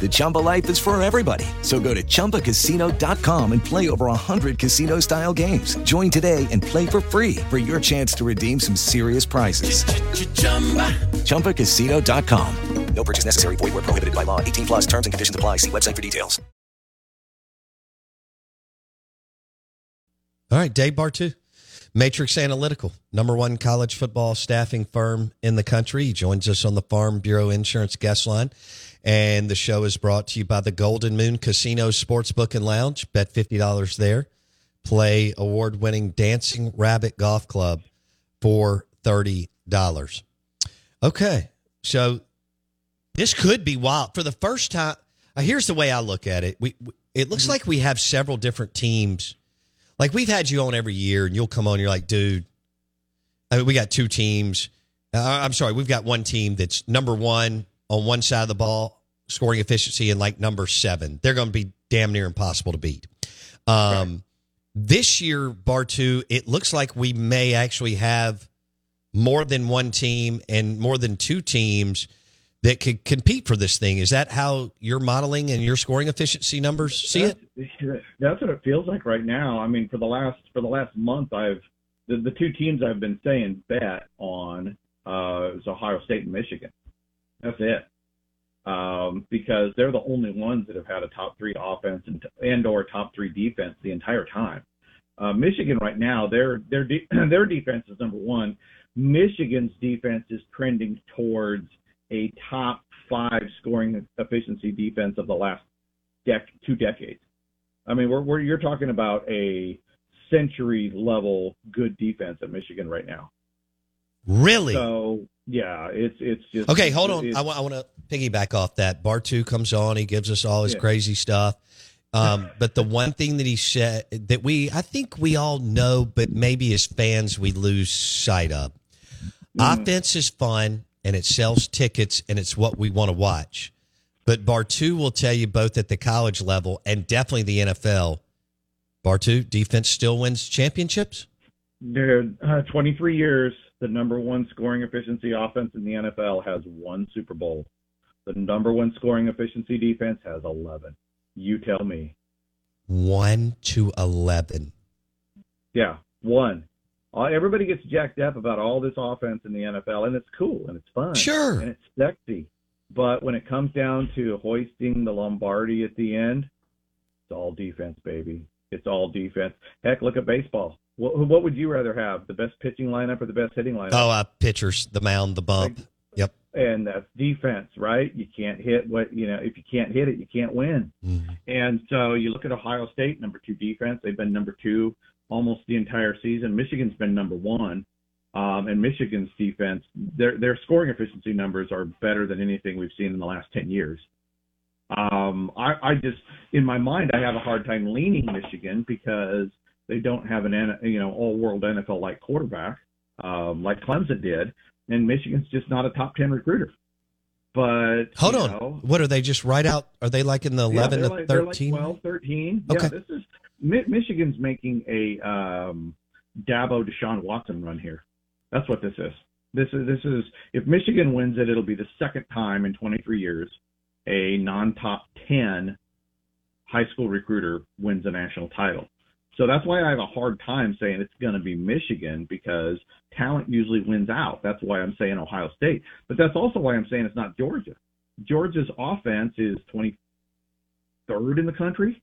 The Chumba life is for everybody. So go to ChumbaCasino.com and play over 100 casino style games. Join today and play for free for your chance to redeem some serious prizes. ChumbaCasino.com. No purchase necessary. Void where prohibited by law. 18 plus terms and conditions apply. See website for details. All right, Dave Bartoo, Matrix Analytical, number one college football staffing firm in the country. He joins us on the Farm Bureau Insurance guest line. And the show is brought to you by the Golden Moon Casino Sportsbook and Lounge. Bet $50 there. Play award winning Dancing Rabbit Golf Club for $30. Okay. So this could be wild. For the first time, uh, here's the way I look at it. We, we It looks like we have several different teams. Like we've had you on every year, and you'll come on, and you're like, dude, I mean, we got two teams. Uh, I'm sorry, we've got one team that's number one on one side of the ball, scoring efficiency, and like number seven. They're going to be damn near impossible to beat. Um, right. This year, Bartoo, it looks like we may actually have more than one team and more than two teams that could compete for this thing. Is that how you're modeling and your scoring efficiency numbers see that's, it? That's what it feels like right now. I mean, for the last for the last month, I've the, the two teams I've been saying bet on uh, is Ohio State and Michigan. That's it. Um, because they're the only ones that have had a top three offense and, and or top three defense the entire time. Uh, Michigan right now, their their de- their defense is number one. Michigan's defense is trending towards a top five scoring efficiency defense of the last dec- two decades. I mean, we're, we're you're talking about a century level good defense at Michigan right now. Really? So yeah, it's it's just okay. Hold on, I, w- I want to piggyback off that. Bartoo comes on, he gives us all his yeah. crazy stuff. Um, but the one thing that he said that we, I think we all know, but maybe as fans we lose sight of. Mm. Offense is fun and it sells tickets and it's what we want to watch. But Bartoo will tell you both at the college level and definitely the NFL. Bartoo, defense still wins championships. Dude, uh, 23 years, the number one scoring efficiency offense in the NFL has one Super Bowl. The number one scoring efficiency defense has 11. You tell me. 1 to 11. Yeah, one. Uh, everybody gets jacked up about all this offense in the NFL, and it's cool and it's fun. Sure. And it's sexy. But when it comes down to hoisting the Lombardi at the end, it's all defense, baby. It's all defense. Heck, look at baseball. What, what would you rather have? The best pitching lineup or the best hitting lineup? Oh, uh, pitchers, the mound, the bump. Like, yep. And that's defense, right? You can't hit what you know. If you can't hit it, you can't win. Mm-hmm. And so you look at Ohio State, number two defense. They've been number two almost the entire season. Michigan's been number one, um, and Michigan's defense, their their scoring efficiency numbers are better than anything we've seen in the last ten years. Um, I, I just, in my mind, I have a hard time leaning Michigan because they don't have an you know all world NFL like quarterback um, like Clemson did, and Michigan's just not a top ten recruiter. But hold on, know, what are they just right out? Are they like in the eleven yeah, to thirteen? Like 12, 13. Okay. Yeah, this is Michigan's making a um, Dabo Deshaun Watson run here. That's what this is. This is this is if Michigan wins it, it'll be the second time in 23 years a non-top 10 high school recruiter wins a national title. So that's why I have a hard time saying it's going to be Michigan because talent usually wins out. That's why I'm saying Ohio State. But that's also why I'm saying it's not Georgia. Georgia's offense is 23rd in the country.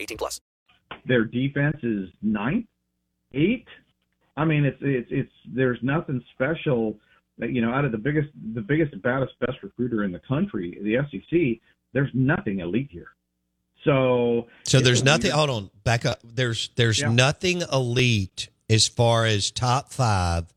18 plus. Their defense is ninth, eighth. I mean, it's it's it's there's nothing special. You know, out of the biggest, the biggest, baddest, best recruiter in the country, the SEC. There's nothing elite here. So, so there's nothing. Hold on, back up. There's there's yeah. nothing elite as far as top five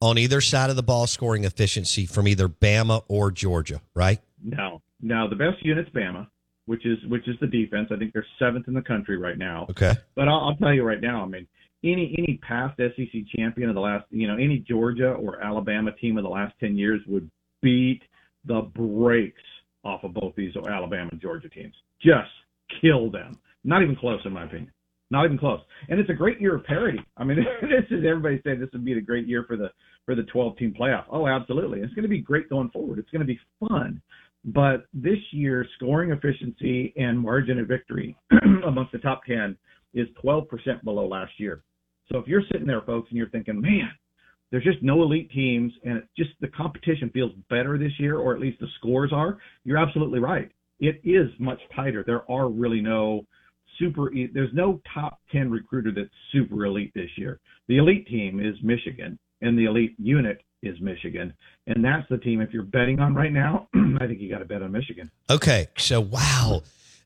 on either side of the ball scoring efficiency from either Bama or Georgia, right? No, no. The best unit's Bama, which is which is the defense. I think they're seventh in the country right now. Okay, but I'll, I'll tell you right now. I mean, any any past SEC champion of the last, you know, any Georgia or Alabama team of the last ten years would beat the brakes off of both these Alabama and Georgia teams. Just kill them. Not even close, in my opinion. Not even close. And it's a great year of parity. I mean, this is everybody saying this would be a great year for the for the 12 team playoff. Oh, absolutely. It's going to be great going forward. It's going to be fun. But this year, scoring efficiency and margin of victory amongst the top 10 is 12% below last year. So if you're sitting there, folks, and you're thinking, man, there's just no elite teams, and it's just the competition feels better this year, or at least the scores are, you're absolutely right. It is much tighter. There are really no super. There's no top ten recruiter that's super elite this year. The elite team is Michigan, and the elite unit is Michigan, and that's the team. If you're betting on right now, I think you got to bet on Michigan. Okay, so wow.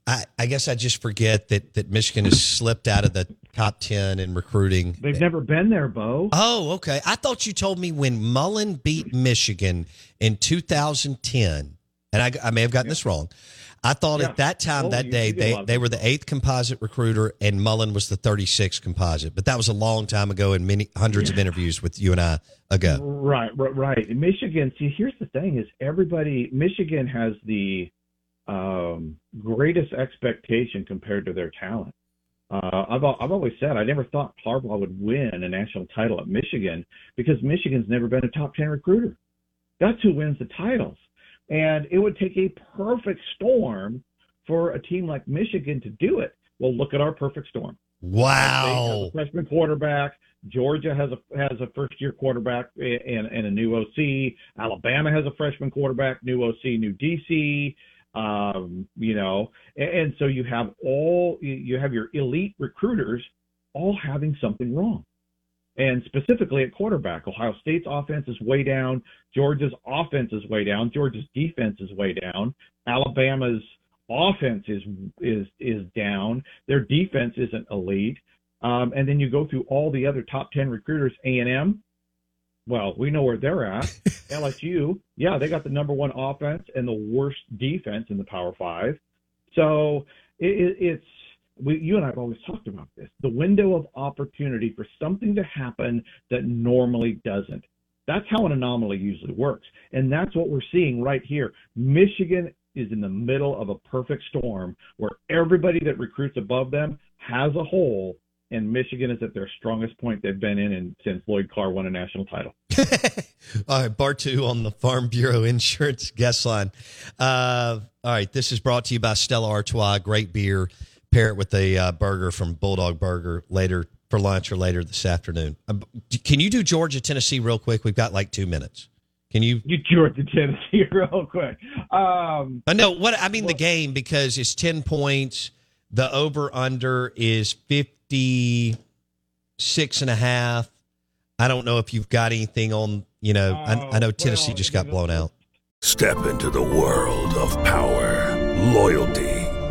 I, I, guess I just forget that, that Michigan has slipped out of the top 10 in recruiting. They've never been there, Bo. Oh, okay. I thought you told me when Mullen beat Michigan in 2010, and I, I may have gotten yeah. this wrong. I thought yeah. at that time, oh, that day, they, they were the eighth composite recruiter and Mullen was the 36th composite. But that was a long time ago and many hundreds yeah. of interviews with you and I ago. Right, right, right. Michigan, see, here's the thing is everybody, Michigan has the um, greatest expectation compared to their talent. Uh, I've I've always said I never thought Harbaugh would win a national title at Michigan because Michigan's never been a top ten recruiter. That's who wins the titles. And it would take a perfect storm for a team like Michigan to do it. Well, look at our perfect storm. Wow. freshman quarterback. Georgia has a has a first year quarterback and, and a new OC. Alabama has a freshman quarterback, new OC, new DC. Um, you know, and, and so you have all you have your elite recruiters all having something wrong. And specifically at quarterback, Ohio State's offense is way down. Georgia's offense is way down. Georgia's defense is way down. Alabama's offense is is is down. Their defense isn't elite. Um, and then you go through all the other top ten recruiters. A and M, well, we know where they're at. LSU, yeah, they got the number one offense and the worst defense in the Power Five. So it, it's we, you and I have always talked about this the window of opportunity for something to happen that normally doesn't. That's how an anomaly usually works. And that's what we're seeing right here. Michigan is in the middle of a perfect storm where everybody that recruits above them has a hole, and Michigan is at their strongest point they've been in, in since Lloyd Carr won a national title. all right, Bartoo on the Farm Bureau Insurance guest line. Uh, all right, this is brought to you by Stella Artois. Great beer. Pair it with a uh, burger from Bulldog Burger later for lunch or later this afternoon. Uh, can you do Georgia, Tennessee real quick? We've got like two minutes. Can you? You Georgia, Tennessee real quick. Um, I know what I mean. Well, the game because it's ten points. The over under is 56 and a half. I don't know if you've got anything on, you know, I, I know Tennessee well, just got blown out. Step into the world of power, loyalty,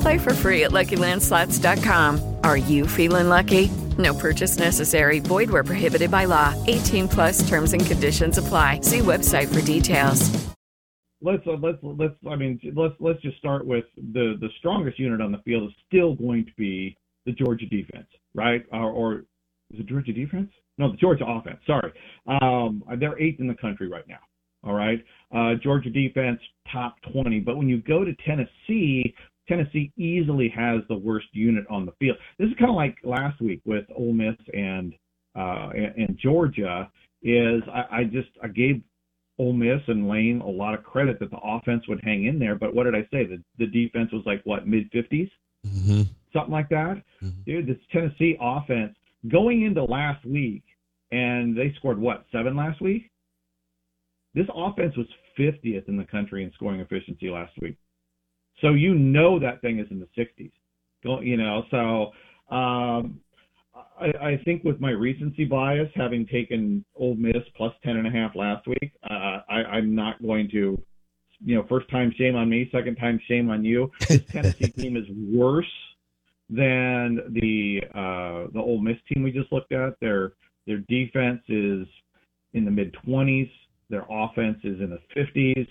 Play for free at LuckyLandSlots.com. Are you feeling lucky? No purchase necessary. Void where prohibited by law. 18 plus terms and conditions apply. See website for details. Let's uh, let's let's I mean let's let's just start with the the strongest unit on the field is still going to be the Georgia defense, right? Or, or is it Georgia defense? No, the Georgia offense. Sorry, um, they're eighth in the country right now. All right, uh, Georgia defense top 20. But when you go to Tennessee, Tennessee easily has the worst unit on the field. This is kind of like last week with Ole Miss and uh, and, and Georgia. Is I, I just I gave Ole Miss and Lane a lot of credit that the offense would hang in there, but what did I say? The the defense was like what mid 50s, mm-hmm. something like that. Mm-hmm. Dude, this Tennessee offense going into last week, and they scored what seven last week. This offense was 50th in the country in scoring efficiency last week. So you know that thing is in the 60s. You know, so um, I, I think with my recency bias, having taken Ole Miss plus 10 and a half last week, uh, I, I'm not going to, you know, first time shame on me, second time shame on you. This Tennessee team is worse than the uh, the Ole Miss team we just looked at. Their their defense is in the mid 20s. Their offense is in the 50s.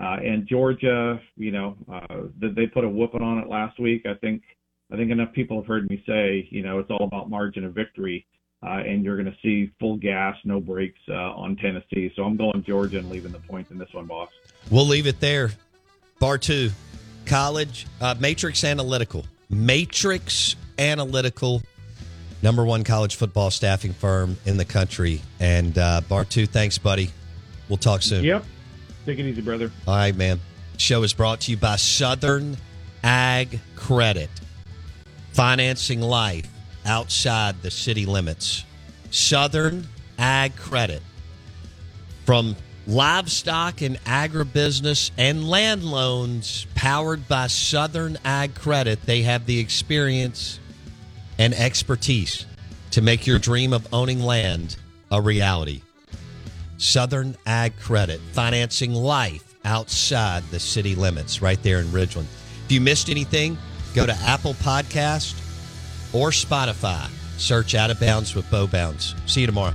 Uh, and Georgia, you know, uh, they put a whooping on it last week. I think I think enough people have heard me say, you know, it's all about margin of victory, uh, and you're going to see full gas, no brakes uh, on Tennessee. So I'm going Georgia and leaving the points in this one, boss. We'll leave it there. Bartoo, college uh, Matrix Analytical, Matrix Analytical, number one college football staffing firm in the country. And uh, Bartoo, thanks, buddy. We'll talk soon. Yep. Take it easy, brother. All right, man. Show is brought to you by Southern Ag Credit, financing life outside the city limits. Southern Ag Credit. From livestock and agribusiness and land loans powered by Southern Ag Credit, they have the experience and expertise to make your dream of owning land a reality. Southern Ag Credit, financing life outside the city limits, right there in Ridgeland. If you missed anything, go to Apple Podcast or Spotify. Search Out of Bounds with Bo Bounds. See you tomorrow.